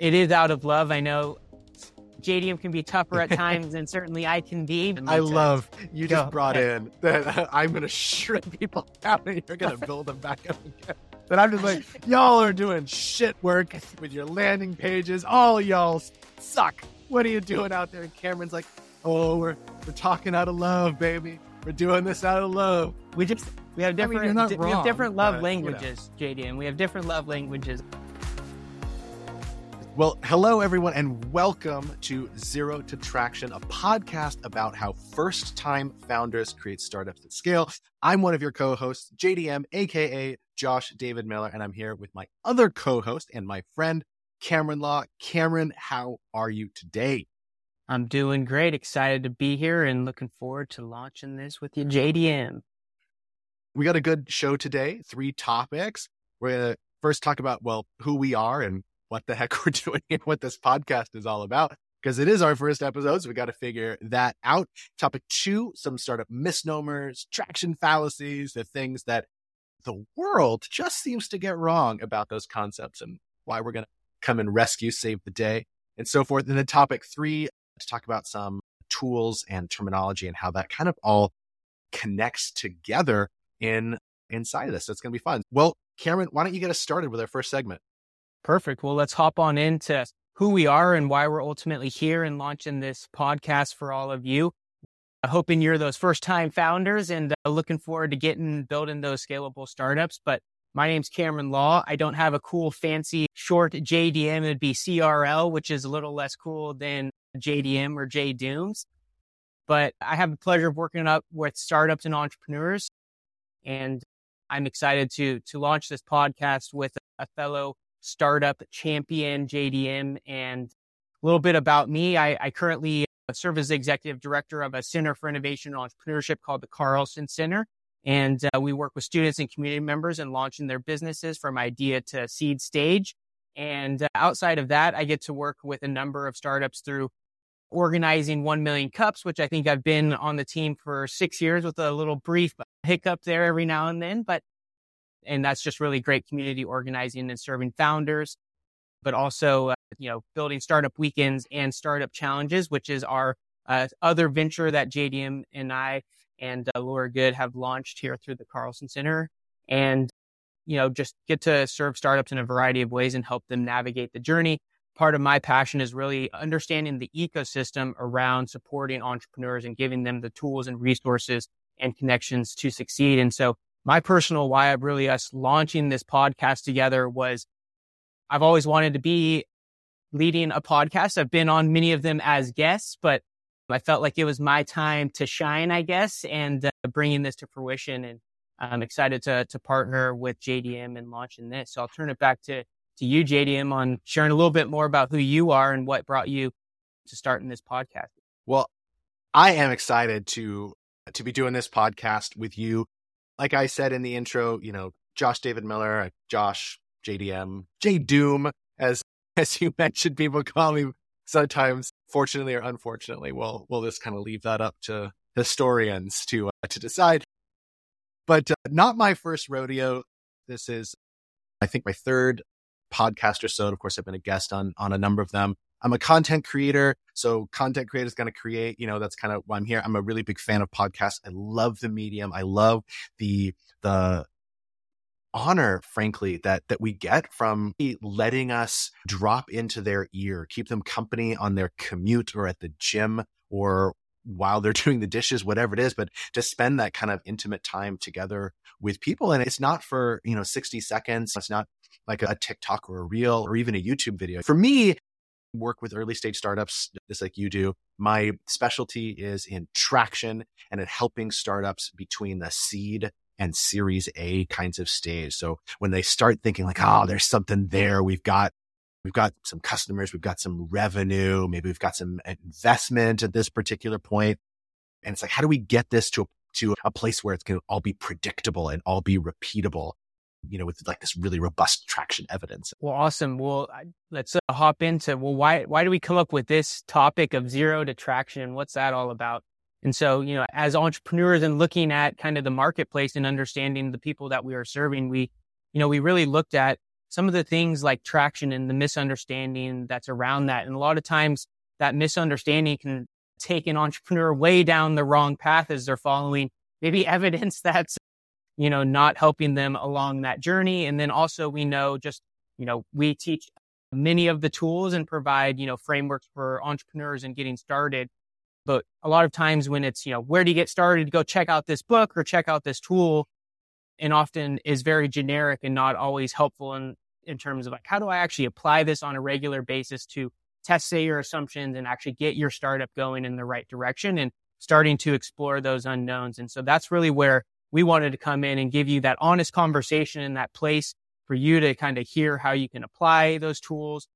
It is out of love. I know JDM can be tougher at times, and certainly I can be. I love you just brought in that I'm going to shrink people down and you're going to build them back up again. But I'm just like, y'all are doing shit work with your landing pages. All y'all suck. What are you doing out there? And Cameron's like, oh, we're we're talking out of love, baby. We're doing this out of love. We just we have different I mean, di- wrong, we have different love but, languages, you know. JDM. We have different love languages. Well, hello, everyone, and welcome to Zero to Traction, a podcast about how first time founders create startups at scale. I'm one of your co hosts, JDM, AKA Josh David Miller, and I'm here with my other co host and my friend, Cameron Law. Cameron, how are you today? I'm doing great. Excited to be here and looking forward to launching this with you, JDM. We got a good show today, three topics. We're going to first talk about, well, who we are and what the heck we're doing and what this podcast is all about because it is our first episode. So we got to figure that out. Topic two, some startup misnomers, traction fallacies, the things that the world just seems to get wrong about those concepts and why we're going to come and rescue, save the day, and so forth. And then topic three, to talk about some tools and terminology and how that kind of all connects together in inside of this. So it's going to be fun. Well, Cameron, why don't you get us started with our first segment? Perfect. Well, let's hop on into who we are and why we're ultimately here and launching this podcast for all of you. I'm Hoping you're those first time founders and uh, looking forward to getting building those scalable startups. But my name's Cameron Law. I don't have a cool, fancy, short JDM. It'd be CRL, which is a little less cool than JDM or JDooms. But I have the pleasure of working up with startups and entrepreneurs. And I'm excited to to launch this podcast with a fellow startup champion, JDM. And a little bit about me. I, I currently serve as executive director of a center for innovation and entrepreneurship called the Carlson Center. And uh, we work with students and community members in launching their businesses from idea to seed stage. And uh, outside of that, I get to work with a number of startups through organizing 1 million cups, which I think I've been on the team for six years with a little brief hiccup there every now and then. But and that's just really great community organizing and serving founders, but also, uh, you know, building startup weekends and startup challenges, which is our uh, other venture that JDM and I and uh, Laura Good have launched here through the Carlson Center. And, you know, just get to serve startups in a variety of ways and help them navigate the journey. Part of my passion is really understanding the ecosystem around supporting entrepreneurs and giving them the tools and resources and connections to succeed. And so my personal why of really us launching this podcast together was I've always wanted to be leading a podcast. I've been on many of them as guests, but I felt like it was my time to shine, I guess, and uh, bringing this to fruition. And I'm excited to to partner with JDM and launching this. So I'll turn it back to to you, JDM, on sharing a little bit more about who you are and what brought you to starting this podcast. Well, I am excited to to be doing this podcast with you like I said in the intro, you know, Josh David Miller, uh, Josh JDM, J Doom, as as you mentioned, people call me sometimes. Fortunately or unfortunately, we'll we'll just kind of leave that up to historians to uh, to decide. But uh, not my first rodeo. This is, I think, my third podcast or so. Of course, I've been a guest on on a number of them. I'm a content creator. So content creator is going to create, you know, that's kind of why I'm here. I'm a really big fan of podcasts. I love the medium. I love the, the, honor frankly that that we get from letting us drop into their ear keep them company on their commute or at the gym or while they're doing the dishes whatever it is but to spend that kind of intimate time together with people and it's not for you know 60 seconds it's not like a TikTok or a reel or even a YouTube video. For me, work with early stage startups just like you do. My specialty is in traction and in helping startups between the seed and series A kinds of stage. So when they start thinking like, oh, there's something there, we've got we've got some customers, we've got some revenue, maybe we've got some investment at this particular point. And it's like, how do we get this to a, to a place where it's going to all be predictable and all be repeatable? You know, with like this really robust traction evidence. Well, awesome. Well, let's uh, hop into well, why why do we come up with this topic of zero to traction? What's that all about? And so, you know, as entrepreneurs and looking at kind of the marketplace and understanding the people that we are serving, we, you know, we really looked at some of the things like traction and the misunderstanding that's around that. And a lot of times that misunderstanding can take an entrepreneur way down the wrong path as they're following maybe evidence that's, you know, not helping them along that journey. And then also we know just, you know, we teach many of the tools and provide, you know, frameworks for entrepreneurs and getting started. But a lot of times when it's, you know, where do you get started? Go check out this book or check out this tool. And often is very generic and not always helpful in, in terms of like, how do I actually apply this on a regular basis to test say your assumptions and actually get your startup going in the right direction and starting to explore those unknowns. And so that's really where we wanted to come in and give you that honest conversation in that place for you to kind of hear how you can apply those tools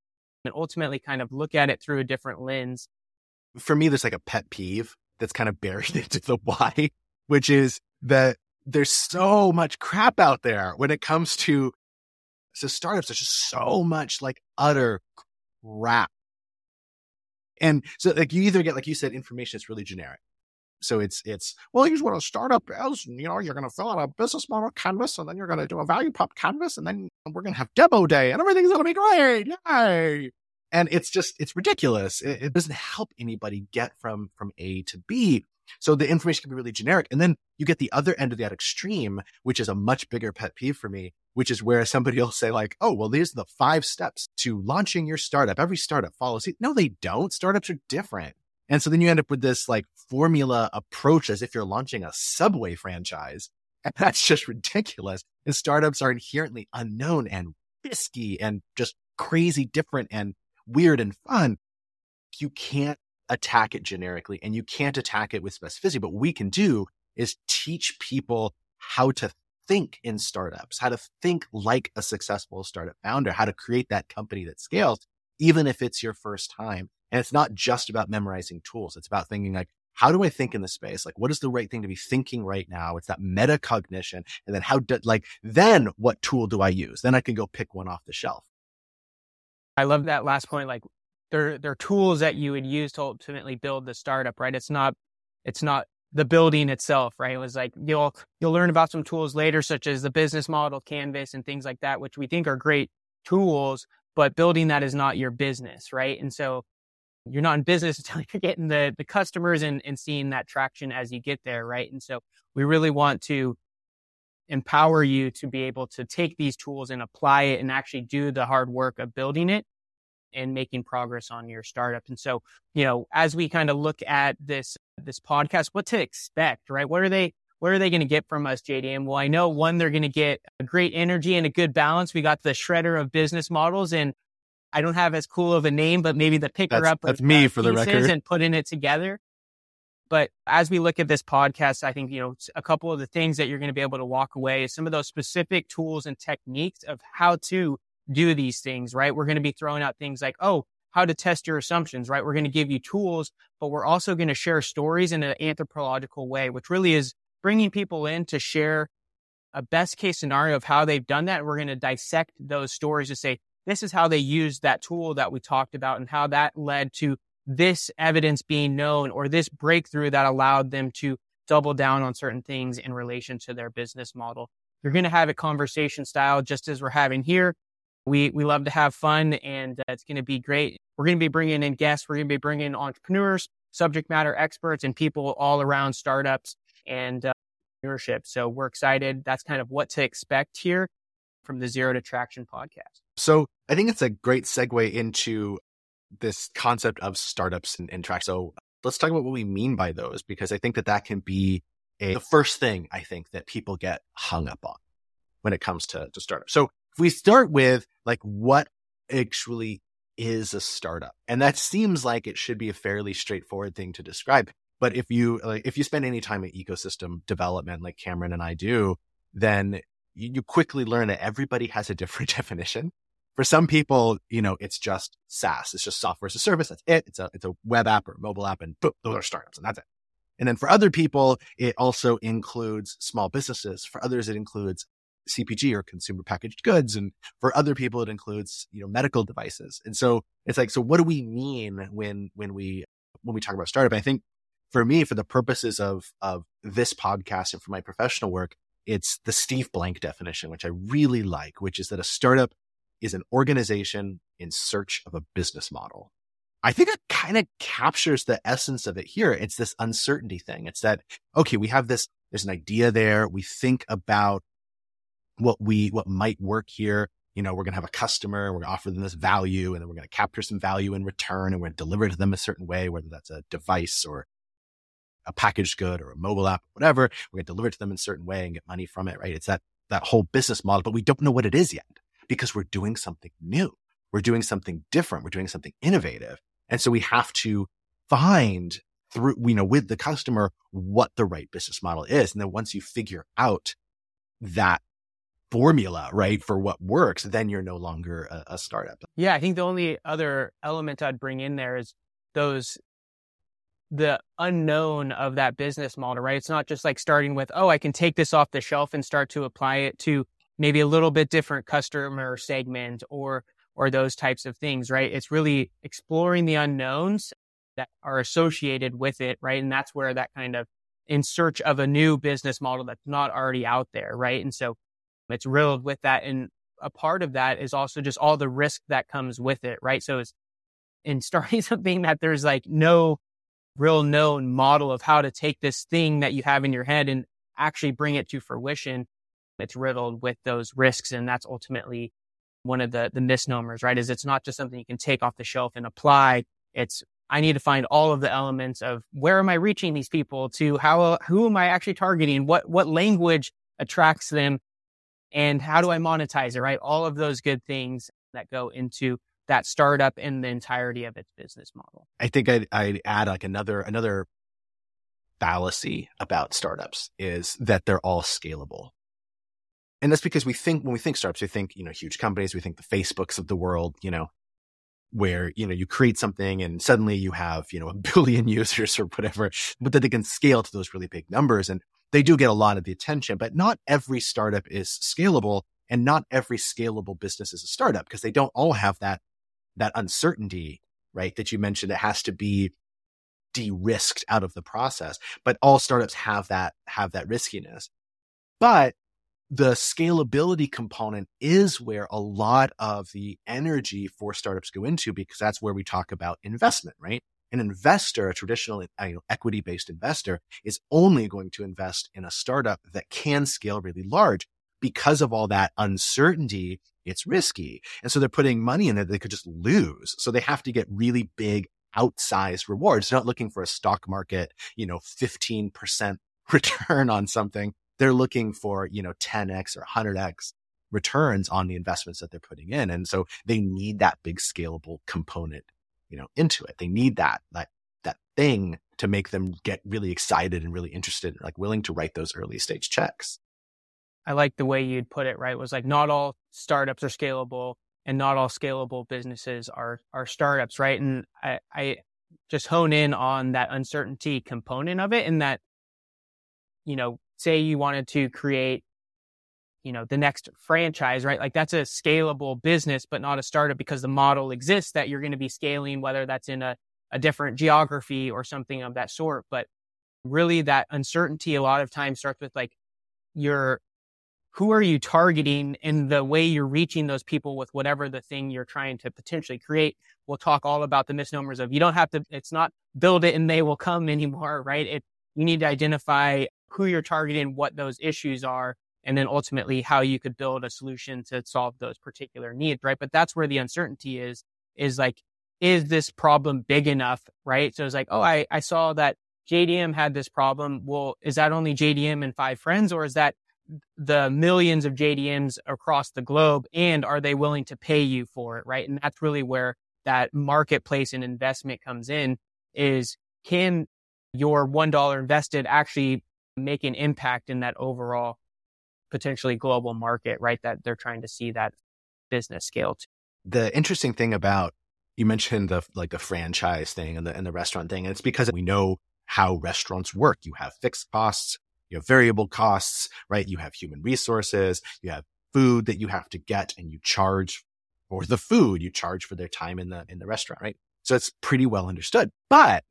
and ultimately kind of look at it through a different lens. For me, there's like a pet peeve that's kind of buried into the why, which is that there's so much crap out there when it comes to so startups. There's just so much like utter crap and so like you either get, like you said, information that's really generic. So it's, it's, well, here's what a startup is. You know, you're going to fill out a business model canvas and then you're going to do a value prop canvas and then we're going to have demo day and everything's going to be great. Yay. And it's just, it's ridiculous. It, it doesn't help anybody get from, from A to B. So the information can be really generic. And then you get the other end of that extreme, which is a much bigger pet peeve for me, which is where somebody will say like, oh, well, these are the five steps to launching your startup. Every startup follows. No, they don't. Startups are different. And so then you end up with this like formula approach as if you're launching a subway franchise. And that's just ridiculous. And startups are inherently unknown and risky and just crazy different and weird and fun. You can't attack it generically and you can't attack it with specificity. But what we can do is teach people how to think in startups, how to think like a successful startup founder, how to create that company that scales, even if it's your first time. And it's not just about memorizing tools. It's about thinking like, how do I think in the space? Like, what is the right thing to be thinking right now? It's that metacognition. And then how do, like, then what tool do I use? Then I can go pick one off the shelf. I love that last point. Like, they're, they're tools that you would use to ultimately build the startup, right? It's not, it's not the building itself, right? It was like you'll you'll learn about some tools later, such as the business model, Canvas, and things like that, which we think are great tools. But building that is not your business, right? And so you're not in business until you're getting the the customers and and seeing that traction as you get there, right? And so we really want to empower you to be able to take these tools and apply it and actually do the hard work of building it and making progress on your startup. And so, you know, as we kind of look at this this podcast, what to expect, right? What are they what are they going to get from us, JDM? Well, I know one, they're going to get a great energy and a good balance. We got the shredder of business models and I don't have as cool of a name, but maybe the picker that's, up that's me for the record and putting it together. But as we look at this podcast, I think, you know, a couple of the things that you're going to be able to walk away is some of those specific tools and techniques of how to do these things, right? We're going to be throwing out things like, oh, how to test your assumptions, right? We're going to give you tools, but we're also going to share stories in an anthropological way, which really is bringing people in to share a best case scenario of how they've done that. We're going to dissect those stories to say, this is how they used that tool that we talked about and how that led to this evidence being known or this breakthrough that allowed them to double down on certain things in relation to their business model. You're going to have it conversation style, just as we're having here. We we love to have fun, and uh, it's going to be great. We're going to be bringing in guests. We're going to be bringing in entrepreneurs, subject matter experts, and people all around startups and uh, entrepreneurship. So we're excited. That's kind of what to expect here from the Zero to Traction podcast. So I think it's a great segue into this concept of startups and, and. So let's talk about what we mean by those, because I think that that can be a, the first thing I think that people get hung up on when it comes to, to startups. So if we start with like what actually is a startup, and that seems like it should be a fairly straightforward thing to describe. But if you like, if you spend any time in ecosystem development, like Cameron and I do, then you quickly learn that everybody has a different definition. For some people, you know, it's just SaaS. It's just software as a service. That's it. It's a, it's a web app or mobile app and boom, those are startups and that's it. And then for other people, it also includes small businesses. For others, it includes CPG or consumer packaged goods. And for other people, it includes, you know, medical devices. And so it's like, so what do we mean when, when we, when we talk about startup? I think for me, for the purposes of, of this podcast and for my professional work, it's the Steve Blank definition, which I really like, which is that a startup is an organization in search of a business model. I think it kind of captures the essence of it here. It's this uncertainty thing. It's that, okay, we have this, there's an idea there. We think about what we, what might work here. You know, we're going to have a customer, we're going to offer them this value, and then we're going to capture some value in return and we're going to deliver to them a certain way, whether that's a device or a packaged good or a mobile app, whatever. We're going to deliver it to them in a certain way and get money from it, right? It's that, that whole business model, but we don't know what it is yet because we're doing something new. We're doing something different. We're doing something innovative. And so we have to find through, you know, with the customer, what the right business model is. And then once you figure out that formula, right, for what works, then you're no longer a, a startup. Yeah. I think the only other element I'd bring in there is those the unknown of that business model, right? It's not just like starting with, oh, I can take this off the shelf and start to apply it to maybe a little bit different customer segment or or those types of things, right? It's really exploring the unknowns that are associated with it, right? And that's where that kind of in search of a new business model that's not already out there, right? And so it's riddled with that. And a part of that is also just all the risk that comes with it, right? So it's in starting something that there's like no real known model of how to take this thing that you have in your head and actually bring it to fruition. It's riddled with those risks. And that's ultimately one of the, the misnomers, right? Is it's not just something you can take off the shelf and apply. It's, I need to find all of the elements of where am I reaching these people to how, who am I actually targeting? What, what language attracts them? And how do I monetize it, right? All of those good things that go into that startup and the entirety of its business model. I think I'd, I'd add like another, another fallacy about startups is that they're all scalable and that's because we think when we think startups, we think, you know, huge companies, we think the Facebooks of the world, you know, where, you know, you create something and suddenly you have, you know, a billion users or whatever, but that they can scale to those really big numbers. And they do get a lot of the attention, but not every startup is scalable and not every scalable business is a startup because they don't all have that, that uncertainty, right? That you mentioned. It has to be de-risked out of the process, but all startups have that, have that riskiness. But the scalability component is where a lot of the energy for startups go into because that's where we talk about investment, right? An investor, a traditional uh, you know, equity based investor is only going to invest in a startup that can scale really large because of all that uncertainty. It's risky. And so they're putting money in there they could just lose. So they have to get really big outsized rewards. They're not looking for a stock market, you know, 15% return on something they're looking for, you know, 10x or 100x returns on the investments that they're putting in. And so they need that big scalable component, you know, into it. They need that, that, that thing to make them get really excited and really interested, like willing to write those early stage checks. I like the way you'd put it, right? It was like not all startups are scalable and not all scalable businesses are, are startups, right? And I, I just hone in on that uncertainty component of it and that, you know, say you wanted to create you know the next franchise right? Like that's a scalable business but not a startup because the model exists that you're going to be scaling whether that's in a, a different geography or something of that sort. But really that uncertainty a lot of times starts with like your who are you targeting and the way you're reaching those people with whatever the thing you're trying to potentially create? We'll talk all about the misnomers of you don't have to it's not build it and they will come anymore right? It you need to identify who you're targeting, what those issues are, and then ultimately how you could build a solution to solve those particular needs, right? But that's where the uncertainty is, is like, is this problem big enough, right? So it's like, oh, I, I saw that JDM had this problem. Well, is that only JDM and five friends, or is that the millions of JDMs across the globe? And are they willing to pay you for it, right? And that's really where that marketplace and investment comes in is can your $1 invested actually make an impact in that overall potentially global market, right? That they're trying to see that business scale to. The interesting thing about you mentioned the like the franchise thing and the and the restaurant thing, and it's because we know how restaurants work. You have fixed costs, you have variable costs, right? You have human resources, you have food that you have to get and you charge for the food, you charge for their time in the in the restaurant, right? So it's pretty well understood. But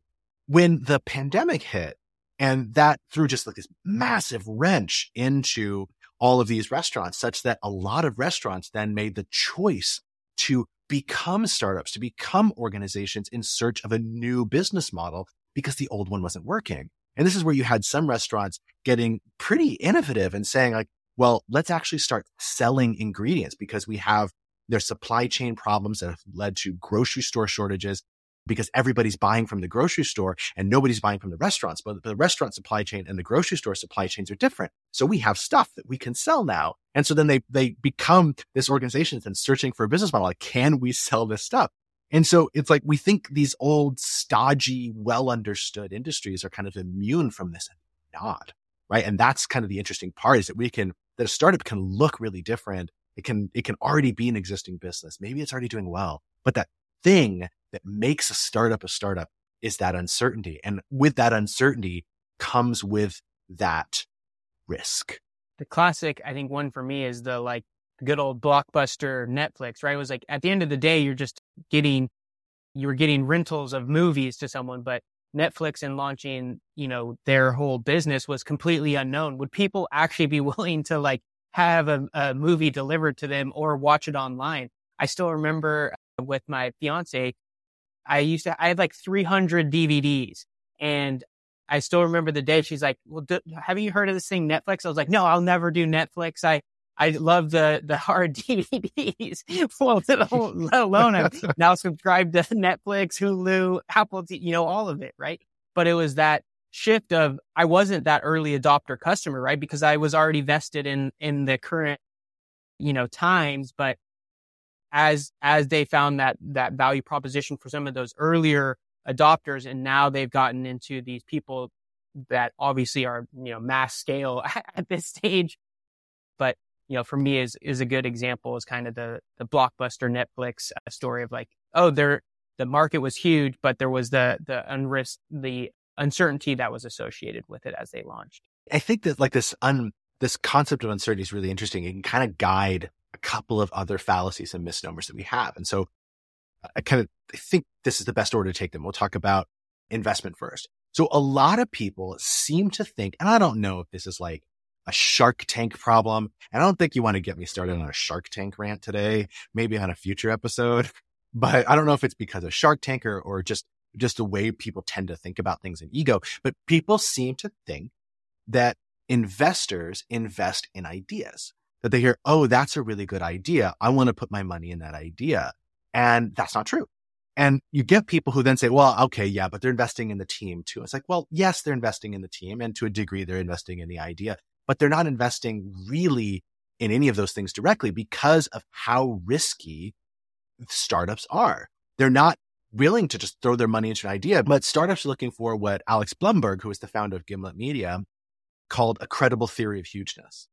when the pandemic hit, and that threw just like this massive wrench into all of these restaurants such that a lot of restaurants then made the choice to become startups, to become organizations in search of a new business model because the old one wasn't working. And this is where you had some restaurants getting pretty innovative and saying like, well, let's actually start selling ingredients because we have their supply chain problems that have led to grocery store shortages because everybody's buying from the grocery store and nobody's buying from the restaurants. But the restaurant supply chain and the grocery store supply chains are different. So we have stuff that we can sell now. And so then they, they become this organization and searching for a business model. Like, can we sell this stuff? And so it's like we think these old, stodgy, well understood industries are kind of immune from this. and Not right. And that's kind of the interesting part is that we can, that a startup can look really different. It can, it can already be an existing business. Maybe it's already doing well, but that thing that makes a startup a startup is that uncertainty. And with that uncertainty comes with that risk. The classic, I think one for me is the like good old blockbuster Netflix, right? It was like at the end of the day, you're just getting, you were getting rentals of movies to someone, but Netflix and launching, you know, their whole business was completely unknown. Would people actually be willing to like have a, a movie delivered to them or watch it online? I still remember with my fiance, I used to, I had like 300 DVDs and I still remember the day she's like, well, do, have you heard of this thing, Netflix? I was like, no, I'll never do Netflix. I, I love the, the hard DVDs. well, let alone I'm now subscribed to Netflix, Hulu, Apple, you know, all of it. Right. But it was that shift of, I wasn't that early adopter customer, right? Because I was already vested in, in the current, you know, times, but as as they found that that value proposition for some of those earlier adopters and now they've gotten into these people that obviously are you know mass scale at this stage. But you know for me is is a good example is kind of the the blockbuster netflix uh, story of like oh there the market was huge but there was the the unrisk the uncertainty that was associated with it as they launched. I think that like this un this concept of uncertainty is really interesting. It can kind of guide couple of other fallacies and misnomers that we have. And so I kind of think this is the best order to take them. We'll talk about investment first. So a lot of people seem to think, and I don't know if this is like a Shark Tank problem. And I don't think you want to get me started on a Shark Tank rant today, maybe on a future episode. But I don't know if it's because of Shark Tank or, or just, just the way people tend to think about things in ego. But people seem to think that investors invest in ideas that they hear, oh, that's a really good idea. I want to put my money in that idea. And that's not true. And you get people who then say, well, okay, yeah, but they're investing in the team too. It's like, well, yes, they're investing in the team. And to a degree, they're investing in the idea, but they're not investing really in any of those things directly because of how risky startups are. They're not willing to just throw their money into an idea, but startups are looking for what Alex Blumberg, who is the founder of Gimlet Media, called a credible theory of hugeness.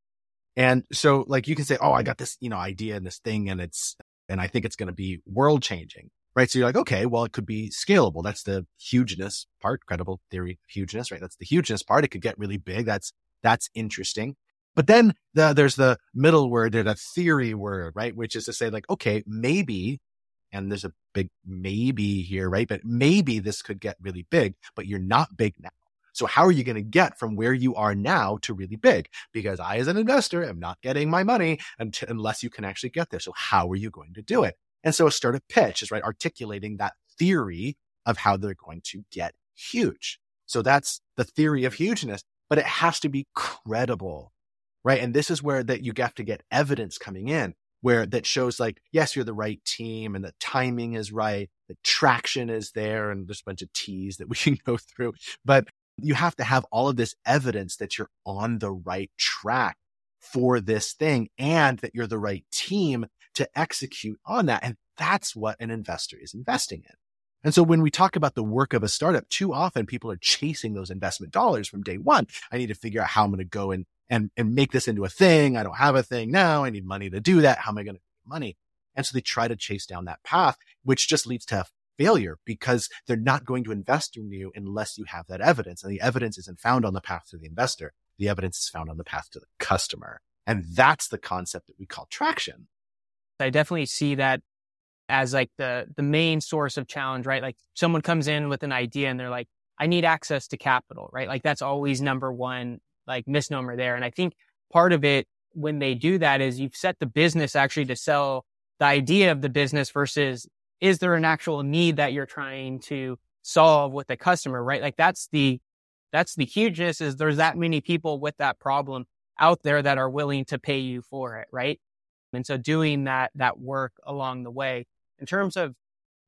And so like you can say, Oh, I got this, you know, idea and this thing and it's, and I think it's going to be world changing. Right. So you're like, okay, well, it could be scalable. That's the hugeness part, credible theory hugeness, right? That's the hugeness part. It could get really big. That's, that's interesting. But then the, there's the middle word, there's a theory word, right? Which is to say like, okay, maybe, and there's a big maybe here, right? But maybe this could get really big, but you're not big now. So how are you going to get from where you are now to really big? Because I, as an investor, am not getting my money until, unless you can actually get there. So how are you going to do it? And so a startup pitch is right articulating that theory of how they're going to get huge. So that's the theory of hugeness, but it has to be credible, right? And this is where that you have to get evidence coming in where that shows like, yes, you're the right team and the timing is right. The traction is there and there's a bunch of T's that we can go through, but you have to have all of this evidence that you're on the right track for this thing and that you're the right team to execute on that. And that's what an investor is investing in. And so when we talk about the work of a startup, too often people are chasing those investment dollars from day one. I need to figure out how I'm going to go and, and, and make this into a thing. I don't have a thing now. I need money to do that. How am I going to get money? And so they try to chase down that path, which just leads to failure because they're not going to invest in you unless you have that evidence. And the evidence isn't found on the path to the investor. The evidence is found on the path to the customer. And that's the concept that we call traction. I definitely see that as like the the main source of challenge, right? Like someone comes in with an idea and they're like, I need access to capital, right? Like that's always number one like misnomer there. And I think part of it when they do that is you've set the business actually to sell the idea of the business versus is there an actual need that you're trying to solve with the customer, right? Like that's the, that's the hugeness is there's that many people with that problem out there that are willing to pay you for it, right? And so doing that, that work along the way in terms of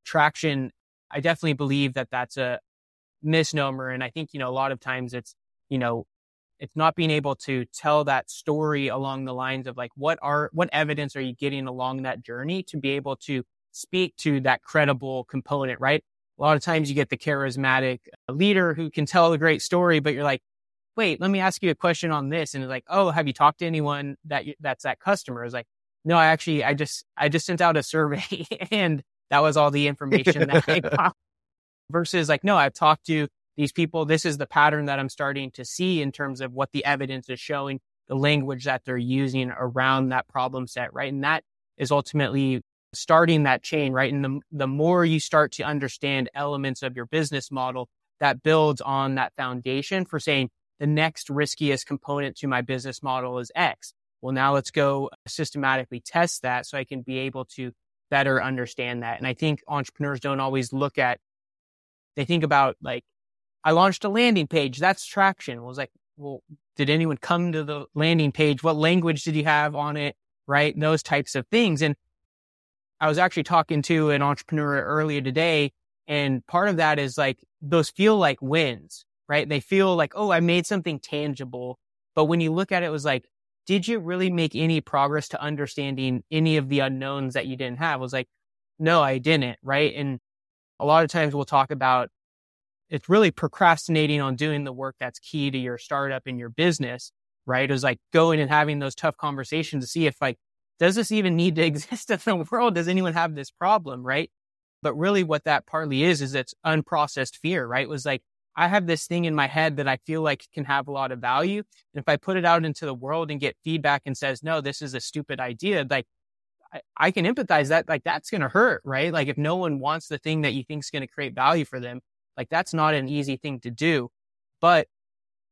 traction, I definitely believe that that's a misnomer. And I think, you know, a lot of times it's, you know, it's not being able to tell that story along the lines of like what are what evidence are you getting along that journey to be able to speak to that credible component right? A lot of times you get the charismatic uh, leader who can tell a great story but you're like wait let me ask you a question on this. And it's like oh have you talked to anyone that that's that customer? Is like no i actually i just i just sent out a survey and that was all the information that i got. Versus like no i've talked to these people, this is the pattern that I'm starting to see in terms of what the evidence is showing, the language that they're using around that problem set, right? And that is ultimately starting that chain, right? And the, the more you start to understand elements of your business model, that builds on that foundation for saying the next riskiest component to my business model is X. Well, now let's go systematically test that so I can be able to better understand that. And I think entrepreneurs don't always look at, they think about like I launched a landing page. That's traction. I was like, well, did anyone come to the landing page? What language did you have on it? Right. Those types of things. And I was actually talking to an entrepreneur earlier today. And part of that is like those feel like wins, right? They feel like, oh, I made something tangible. But when you look at it, it was like, did you really make any progress to understanding any of the unknowns that you didn't have? Was like, no, I didn't. Right. And a lot of times we'll talk about it's really procrastinating on doing the work that's key to your startup and your business, right? Is like going and having those tough conversations to see if like, does this even need to exist in the world? Does anyone have this problem, right? But really what that partly is, is it's unprocessed fear, right? It was like, I have this thing in my head that I feel like can have a lot of value. And if I put it out into the world and get feedback and says, no, this is a stupid idea, like I, I can empathize that, like that's going to hurt, right? Like if no one wants the thing that you think is going to create value for them, like that's not an easy thing to do, but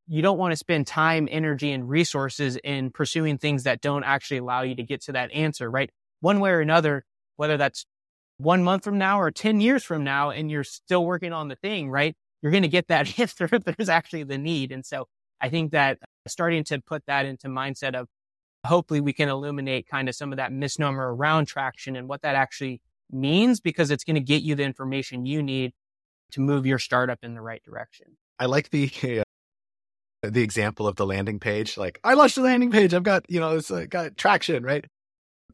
you don't want to spend time, energy, and resources in pursuing things that don't actually allow you to get to that answer, right? One way or another, whether that's one month from now or 10 years from now, and you're still working on the thing, right? You're going to get that answer if there's actually the need. And so I think that starting to put that into mindset of hopefully we can illuminate kind of some of that misnomer around traction and what that actually means because it's going to get you the information you need to move your startup in the right direction. I like the uh, the example of the landing page. Like I launched the landing page. I've got you know it's uh, got traction, right?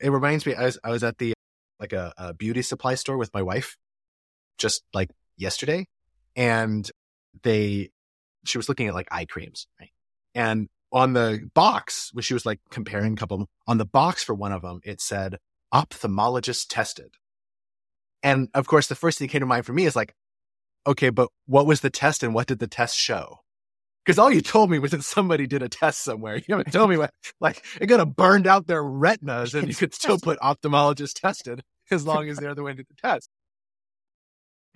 It reminds me. I was I was at the like a, a beauty supply store with my wife just like yesterday, and they she was looking at like eye creams, right? And on the box, when she was like comparing a couple, on the box for one of them, it said ophthalmologist tested. And of course, the first thing that came to mind for me is like, okay, but what was the test and what did the test show? Because all you told me was that somebody did a test somewhere. You haven't told me what, like, it could have burned out their retinas and you could still put ophthalmologist tested as long as they're the one who did the test.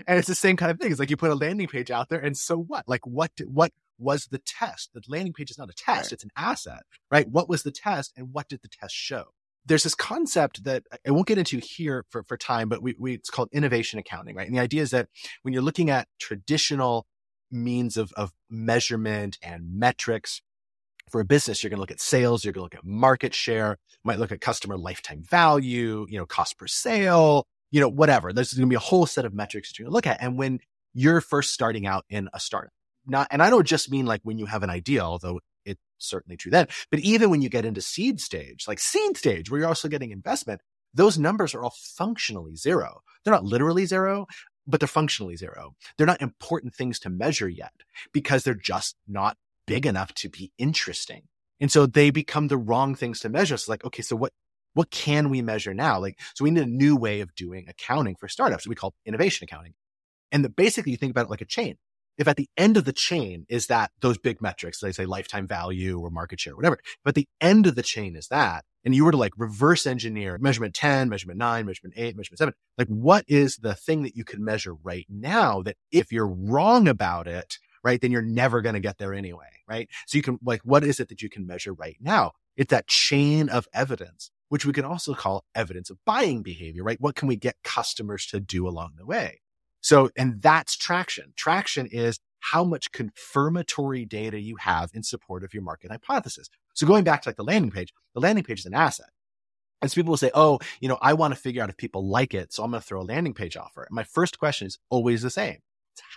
And it's the same kind of thing. It's like you put a landing page out there and so what? Like what, what was the test? The landing page is not a test. Right. It's an asset, right? What was the test and what did the test show? there's this concept that I won't get into here for, for time, but we, we, it's called innovation accounting, right? And the idea is that when you're looking at traditional means of, of measurement and metrics for a business, you're going to look at sales, you're going to look at market share, might look at customer lifetime value, you know, cost per sale, you know, whatever. There's going to be a whole set of metrics that you're going to look at. And when you're first starting out in a startup, not, and I don't just mean like when you have an idea, although it's certainly true then. But even when you get into seed stage, like seed stage, where you're also getting investment, those numbers are all functionally zero. They're not literally zero, but they're functionally zero. They're not important things to measure yet because they're just not big enough to be interesting. And so they become the wrong things to measure. So like, okay, so what, what can we measure now? Like, so we need a new way of doing accounting for startups. We call innovation accounting. And the, basically you think about it like a chain if at the end of the chain is that those big metrics, they say lifetime value or market share, whatever, but the end of the chain is that, and you were to like reverse engineer measurement 10, measurement nine, measurement eight, measurement seven, like what is the thing that you can measure right now that if you're wrong about it, right, then you're never going to get there anyway, right? So you can like, what is it that you can measure right now? It's that chain of evidence, which we can also call evidence of buying behavior, right? What can we get customers to do along the way? So, and that's traction. Traction is how much confirmatory data you have in support of your market hypothesis. So going back to like the landing page, the landing page is an asset. And so people will say, oh, you know, I want to figure out if people like it. So I'm going to throw a landing page offer. And my first question is always the same.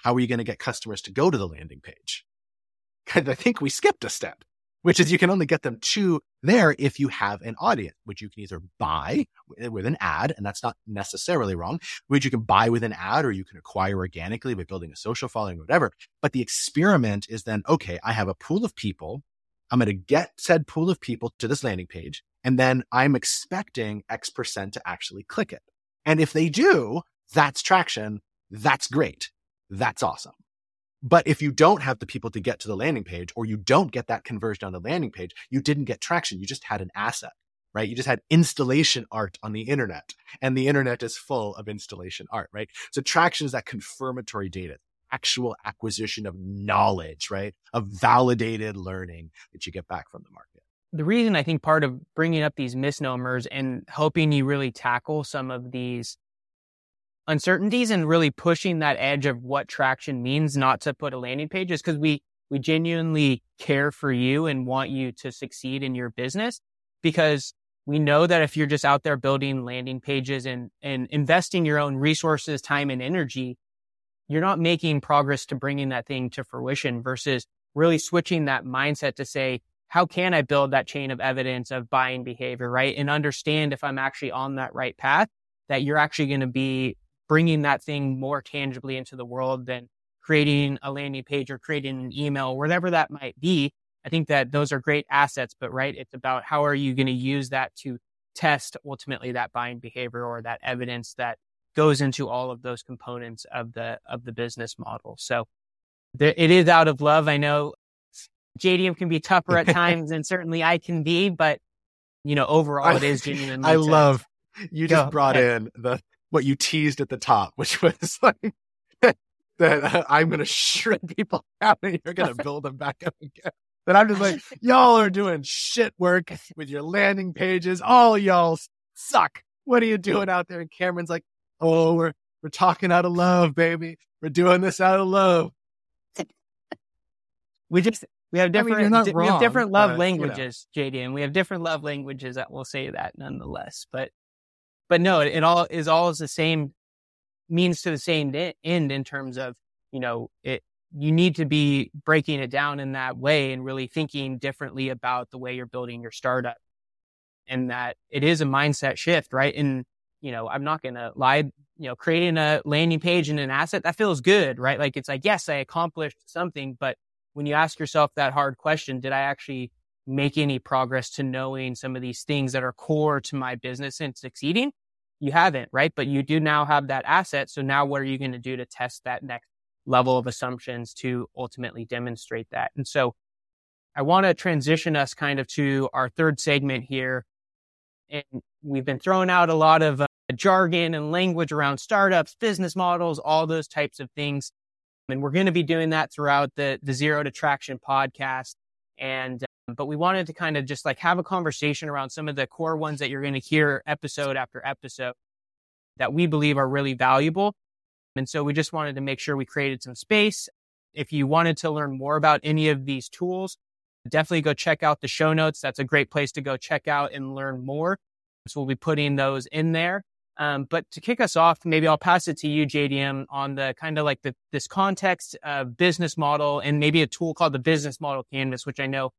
How are you going to get customers to go to the landing page? I think we skipped a step, which is you can only get them to there if you have an audience, which you can either buy with an ad, and that's not necessarily wrong, which you can buy with an ad or you can acquire organically by building a social following or whatever. But the experiment is then, okay, I have a pool of people. I'm going to get said pool of people to this landing page. And then I'm expecting X percent to actually click it. And if they do, that's traction. That's great. That's awesome. But if you don't have the people to get to the landing page or you don't get that conversion on the landing page, you didn't get traction. You just had an asset, right? You just had installation art on the internet and the internet is full of installation art, right? So traction is that confirmatory data, actual acquisition of knowledge, right? Of validated learning that you get back from the market the reason I think part of bringing up these misnomers and helping you really tackle some of these uncertainties and really pushing that edge of what traction means not to put a landing page is because we we genuinely care for you and want you to succeed in your business because we know that if you're just out there building landing pages and and investing your own resources time and energy you're not making progress to bringing that thing to fruition versus really switching that mindset to say how can I build that chain of evidence of buying behavior, right? And understand if I'm actually on that right path, that you're actually going to be bringing that thing more tangibly into the world than creating a landing page or creating an email, whatever that might be. I think that those are great assets, but right, it's about how are you going to use that to test ultimately that buying behavior or that evidence that goes into all of those components of the of the business model. So there, it is out of love. I know JDM can be tougher at times and certainly I can be, but you know, overall it is genuine. I love you just Go, brought in the what you teased at the top, which was like that uh, I'm going to shred people out and you're going to build them back up again. But I'm just like, y'all are doing shit work with your landing pages. All y'all suck. What are you doing out there? And Cameron's like, oh, we're we're talking out of love, baby. We're doing this out of love. We just we have different, I mean, wrong, we have different love but, languages, you know. JD, and we have different love languages that will say that nonetheless. But, but no, it, it all is all is the same means to the same end in terms of, you know, it, you need to be breaking it down in that way and really thinking differently about the way you're building your startup and that it is a mindset shift, right? And, you know, I'm not to lie, you know, creating a landing page and an asset that feels good, right? Like it's like, yes, I accomplished something, but when you ask yourself that hard question, did I actually make any progress to knowing some of these things that are core to my business and succeeding? You haven't, right? But you do now have that asset. So now what are you going to do to test that next level of assumptions to ultimately demonstrate that? And so I want to transition us kind of to our third segment here. And we've been throwing out a lot of uh, jargon and language around startups, business models, all those types of things. And we're going to be doing that throughout the, the Zero to Traction podcast. And, um, but we wanted to kind of just like have a conversation around some of the core ones that you're going to hear episode after episode that we believe are really valuable. And so we just wanted to make sure we created some space. If you wanted to learn more about any of these tools, definitely go check out the show notes. That's a great place to go check out and learn more. So we'll be putting those in there. Um, but to kick us off, maybe I'll pass it to you, JDM, on the kind of like the, this context of business model and maybe a tool called the business model canvas, which I know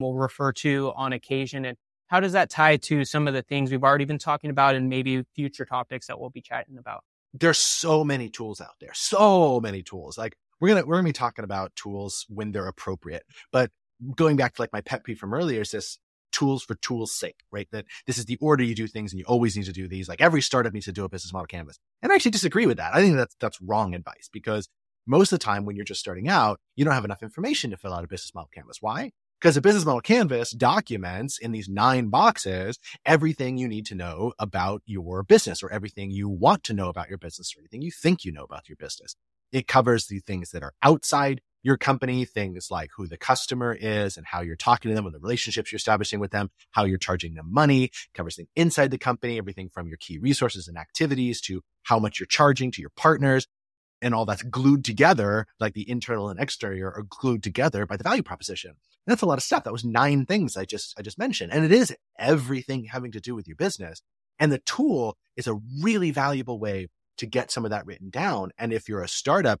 we'll refer to on occasion. And how does that tie to some of the things we've already been talking about and maybe future topics that we'll be chatting about? There's so many tools out there, so many tools. Like we're to, we're to be talking about tools when they're appropriate, but going back to like my pet peeve from earlier is this tools for tools sake, right? That this is the order you do things and you always need to do these. Like every startup needs to do a business model canvas. And I actually disagree with that. I think that's, that's wrong advice because most of the time when you're just starting out, you don't have enough information to fill out a business model canvas. Why? Because a business model canvas documents in these nine boxes everything you need to know about your business or everything you want to know about your business or anything you think you know about your business. It covers the things that are outside your company, things like who the customer is and how you're talking to them and the relationships you're establishing with them, how you're charging them money, covers things inside the company, everything from your key resources and activities to how much you're charging to your partners. And all that's glued together, like the internal and exterior are glued together by the value proposition. And that's a lot of stuff. That was nine things I just, I just mentioned. And it is everything having to do with your business. And the tool is a really valuable way to get some of that written down. And if you're a startup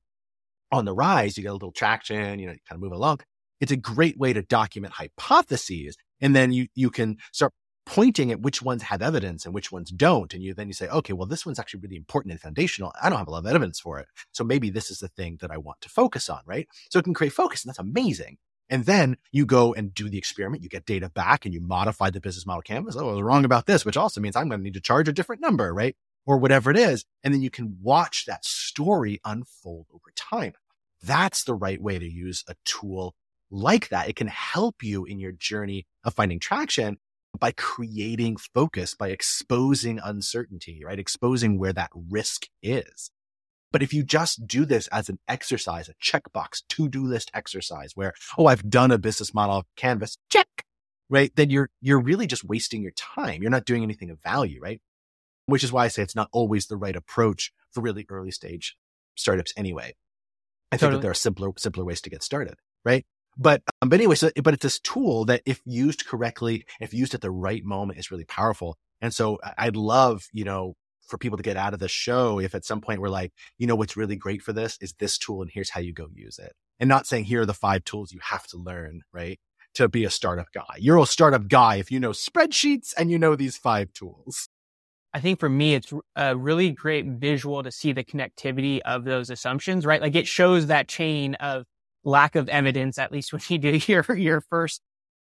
on the rise, you get a little traction, you know, you kind of move along. It's a great way to document hypotheses. And then you, you can start pointing at which ones have evidence and which ones don't. And you then you say, okay, well, this one's actually really important and foundational. I don't have a lot of evidence for it. So maybe this is the thing that I want to focus on, right? So it can create focus and that's amazing. And then you go and do the experiment, you get data back and you modify the business model canvas. Oh, I was wrong about this, which also means I'm going to need to charge a different number, right? Or whatever it is. And then you can watch that story unfold over time. That's the right way to use a tool like that. It can help you in your journey of finding traction by creating focus, by exposing uncertainty, right? Exposing where that risk is. But if you just do this as an exercise, a checkbox to-do list exercise where, oh, I've done a business model canvas, check, right? Then you're, you're really just wasting your time. You're not doing anything of value, right? Which is why I say it's not always the right approach for really early stage startups anyway. I totally. think that there are simpler, simpler ways to get started, right? But, um, but anyway, so, but it's this tool that if used correctly, if used at the right moment is really powerful. And so I'd love, you know, for people to get out of the show if at some point we're like, you know, what's really great for this is this tool and here's how you go use it. And not saying here are the five tools you have to learn, right? To be a startup guy. You're a startup guy if you know spreadsheets and you know these five tools. I think for me, it's a really great visual to see the connectivity of those assumptions, right? Like it shows that chain of lack of evidence, at least when you do your, your first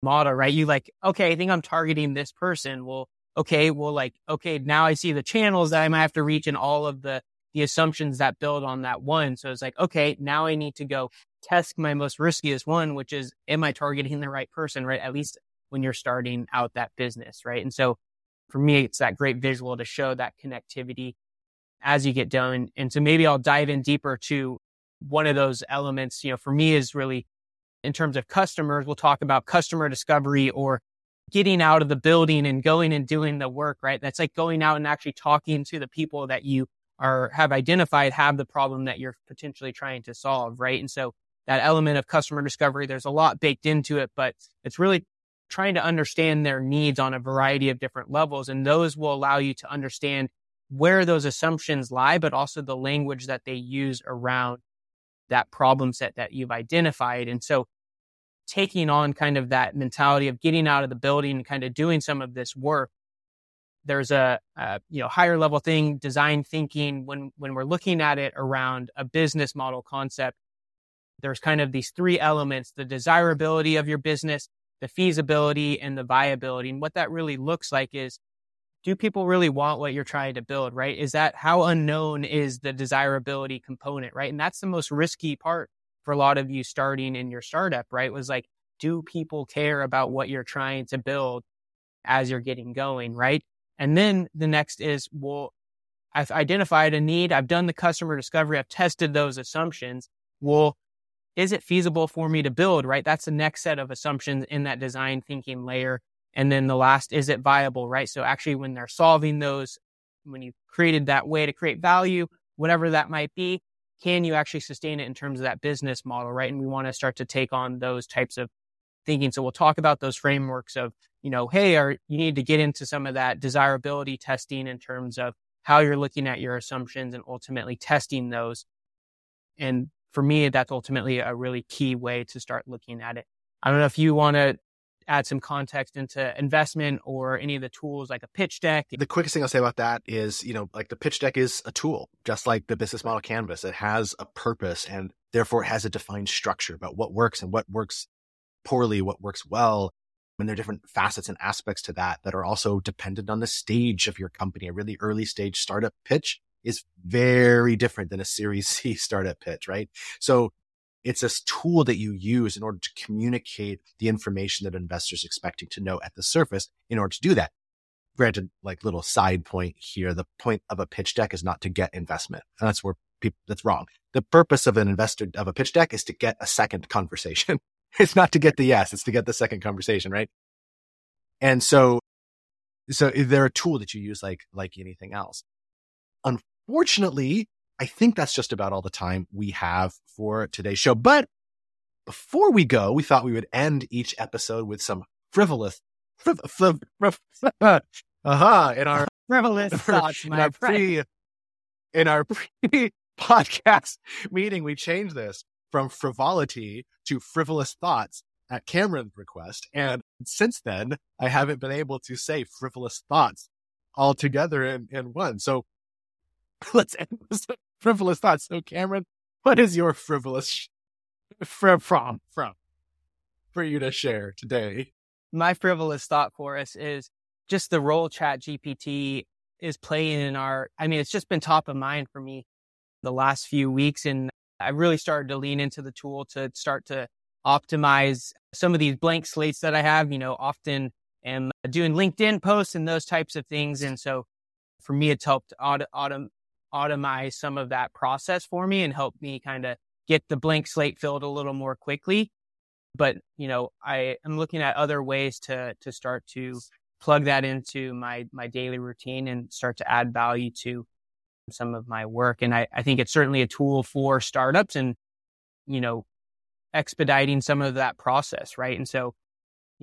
model, right? You like, okay, I think I'm targeting this person. Well, okay, well, like, okay, now I see the channels that I might have to reach and all of the, the assumptions that build on that one. So it's like, okay, now I need to go test my most riskiest one, which is, am I targeting the right person, right? At least when you're starting out that business, right? And so for me, it's that great visual to show that connectivity as you get done. And so maybe I'll dive in deeper to one of those elements, you know, for me is really in terms of customers, we'll talk about customer discovery or getting out of the building and going and doing the work, right? That's like going out and actually talking to the people that you are have identified have the problem that you're potentially trying to solve, right? And so that element of customer discovery, there's a lot baked into it, but it's really trying to understand their needs on a variety of different levels. And those will allow you to understand where those assumptions lie, but also the language that they use around that problem set that you've identified. And so taking on kind of that mentality of getting out of the building and kind of doing some of this work there's a, a, you know higher level thing design thinking when when we're looking at it around a business model concept there's kind of these three elements the desirability of your business the feasibility and the viability and what that really looks like is do people really want what you're trying to build right is that how unknown is the desirability component right and that's the most risky part for a lot of you starting in your startup, right? Was like, do people care about what you're trying to build as you're getting going, right? And then the next is, well, I've identified a need. I've done the customer discovery. I've tested those assumptions. Well, is it feasible for me to build, right? That's the next set of assumptions in that design thinking layer. And then the last, is it viable, right? So actually, when they're solving those, when you've created that way to create value, whatever that might be, can you actually sustain it in terms of that business model, right? And we want to start to take on those types of thinking. So we'll talk about those frameworks of, you know, hey, are, you need to get into some of that desirability testing in terms of how you're looking at your assumptions and ultimately testing those. And for me, that's ultimately a really key way to start looking at it. I don't know if you want to add some context into investment or any of the tools like a pitch deck. The quickest thing I'll say about that is, you know, like the pitch deck is a tool, just like the business model canvas. It has a purpose and therefore it has a defined structure about what works and what works poorly, what works well. And there are different facets and aspects to that that are also dependent on the stage of your company. A really early stage startup pitch is very different than a series C startup pitch, right? So it's a tool that you use in order to communicate the information that investors expecting to know at the surface in order to do that. Granted, like little side point here, the point of a pitch deck is not to get investment. And that's where People, that's wrong. The purpose of an investor of a pitch deck is to get a second conversation. it's not to get the yes, it's to get the second conversation, right? And so, so they're a tool that you use like like anything else. Unfortunately, I think that's just about all the time we have for today's show. But before we go, we thought we would end each episode with some frivolous, friv, friv, friv, uh-huh, in our frivolous thoughts, in our pre, in our pre podcast meeting, we changed this from frivolity to frivolous thoughts at Cameron's request. And since then, I haven't been able to say frivolous thoughts all together in, in one. So let's end with frivolous thoughts. So, Cameron, what is your frivolous from from from for you to share today? My frivolous thought for us is just the role Chat GPT is playing in our. I mean, it's just been top of mind for me the last few weeks, and I really started to lean into the tool to start to optimize some of these blank slates that I have. You know, often am doing LinkedIn posts and those types of things, and so for me, it's helped auto, auto, automate some of that process for me and help me kind of get the blank slate filled a little more quickly. But, you know, I am looking at other ways to, to start to plug that into my, my daily routine and start to add value to some of my work. And I, I think it's certainly a tool for startups and, you know, expediting some of that process. Right. And so,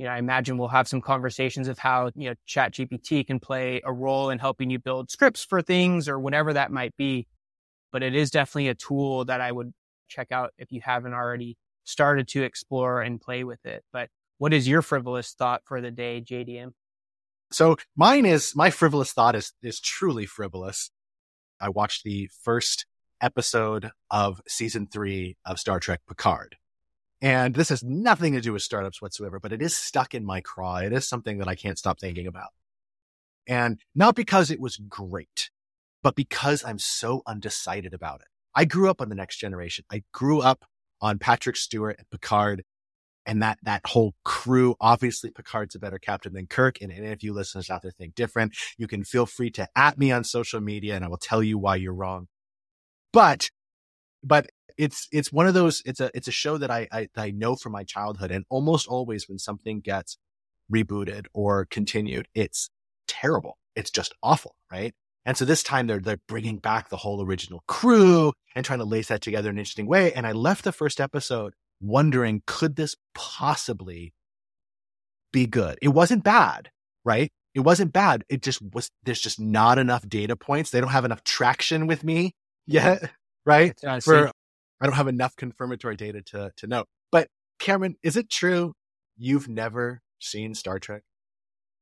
you know, I imagine we'll have some conversations of how, you know, chat GPT can play a role in helping you build scripts for things or whatever that might be. But it is definitely a tool that I would check out if you haven't already started to explore and play with it. But what is your frivolous thought for the day, JDM? So mine is my frivolous thought is is truly frivolous. I watched the first episode of season three of Star Trek Picard. And this has nothing to do with startups whatsoever, but it is stuck in my craw. It is something that I can't stop thinking about. And not because it was great, but because I'm so undecided about it. I grew up on the next generation. I grew up on Patrick Stewart and Picard and that, that whole crew. Obviously, Picard's a better captain than Kirk. And, and if you listeners out there think different, you can feel free to at me on social media and I will tell you why you're wrong. But, but it's, it's one of those, it's a, it's a show that I, I, I know from my childhood. And almost always when something gets rebooted or continued, it's terrible. It's just awful, right? And so this time they're they're bringing back the whole original crew and trying to lace that together in an interesting way. And I left the first episode wondering, could this possibly be good? It wasn't bad, right? It wasn't bad. It just was. There's just not enough data points. They don't have enough traction with me yet, right? For I don't have enough confirmatory data to to know. But Cameron, is it true you've never seen Star Trek?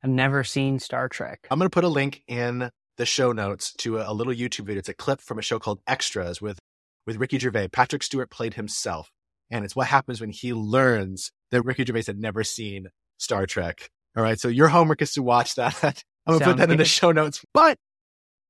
I've never seen Star Trek. I'm going to put a link in the show notes to a, a, little YouTube video. It's a clip from a show called Extras with with Ricky Gervais. Patrick Stewart played himself, and it's what happens when he learns that Ricky Gervais had never seen Star Trek. All right, so your homework is to watch that. I'm gonna Sounds put that good. in the show notes. But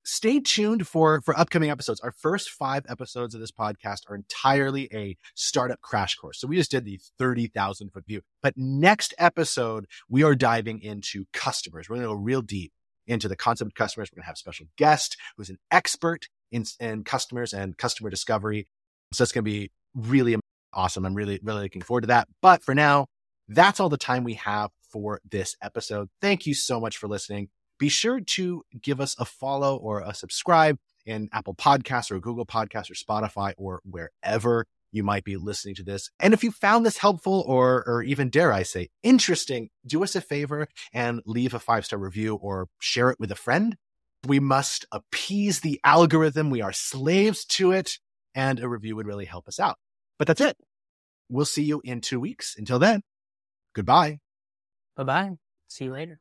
stay tuned for for upcoming episodes. Our first five episodes of this podcast are entirely a startup crash course. So we just did the 30,000 foot view. But next episode, we are diving into customers. We're going to go real deep into the concept of customers. We're going to have a special guest who's an expert in, in customers and customer discovery. So it's going to be really awesome. I'm really, really looking forward to that. But for now, that's all the time we have for this episode. Thank you so much for listening. Be sure to give us a follow or a subscribe in Apple Podcasts or Google Podcasts or Spotify or wherever you might be listening to this. And if you found this helpful or, or even dare I say interesting, do us a favor and leave a five star review or share it with a friend. We must appease the algorithm. We are slaves to it and a review would really help us out. But that's it. We'll see you in two weeks. Until then, goodbye. Bye bye. See you later.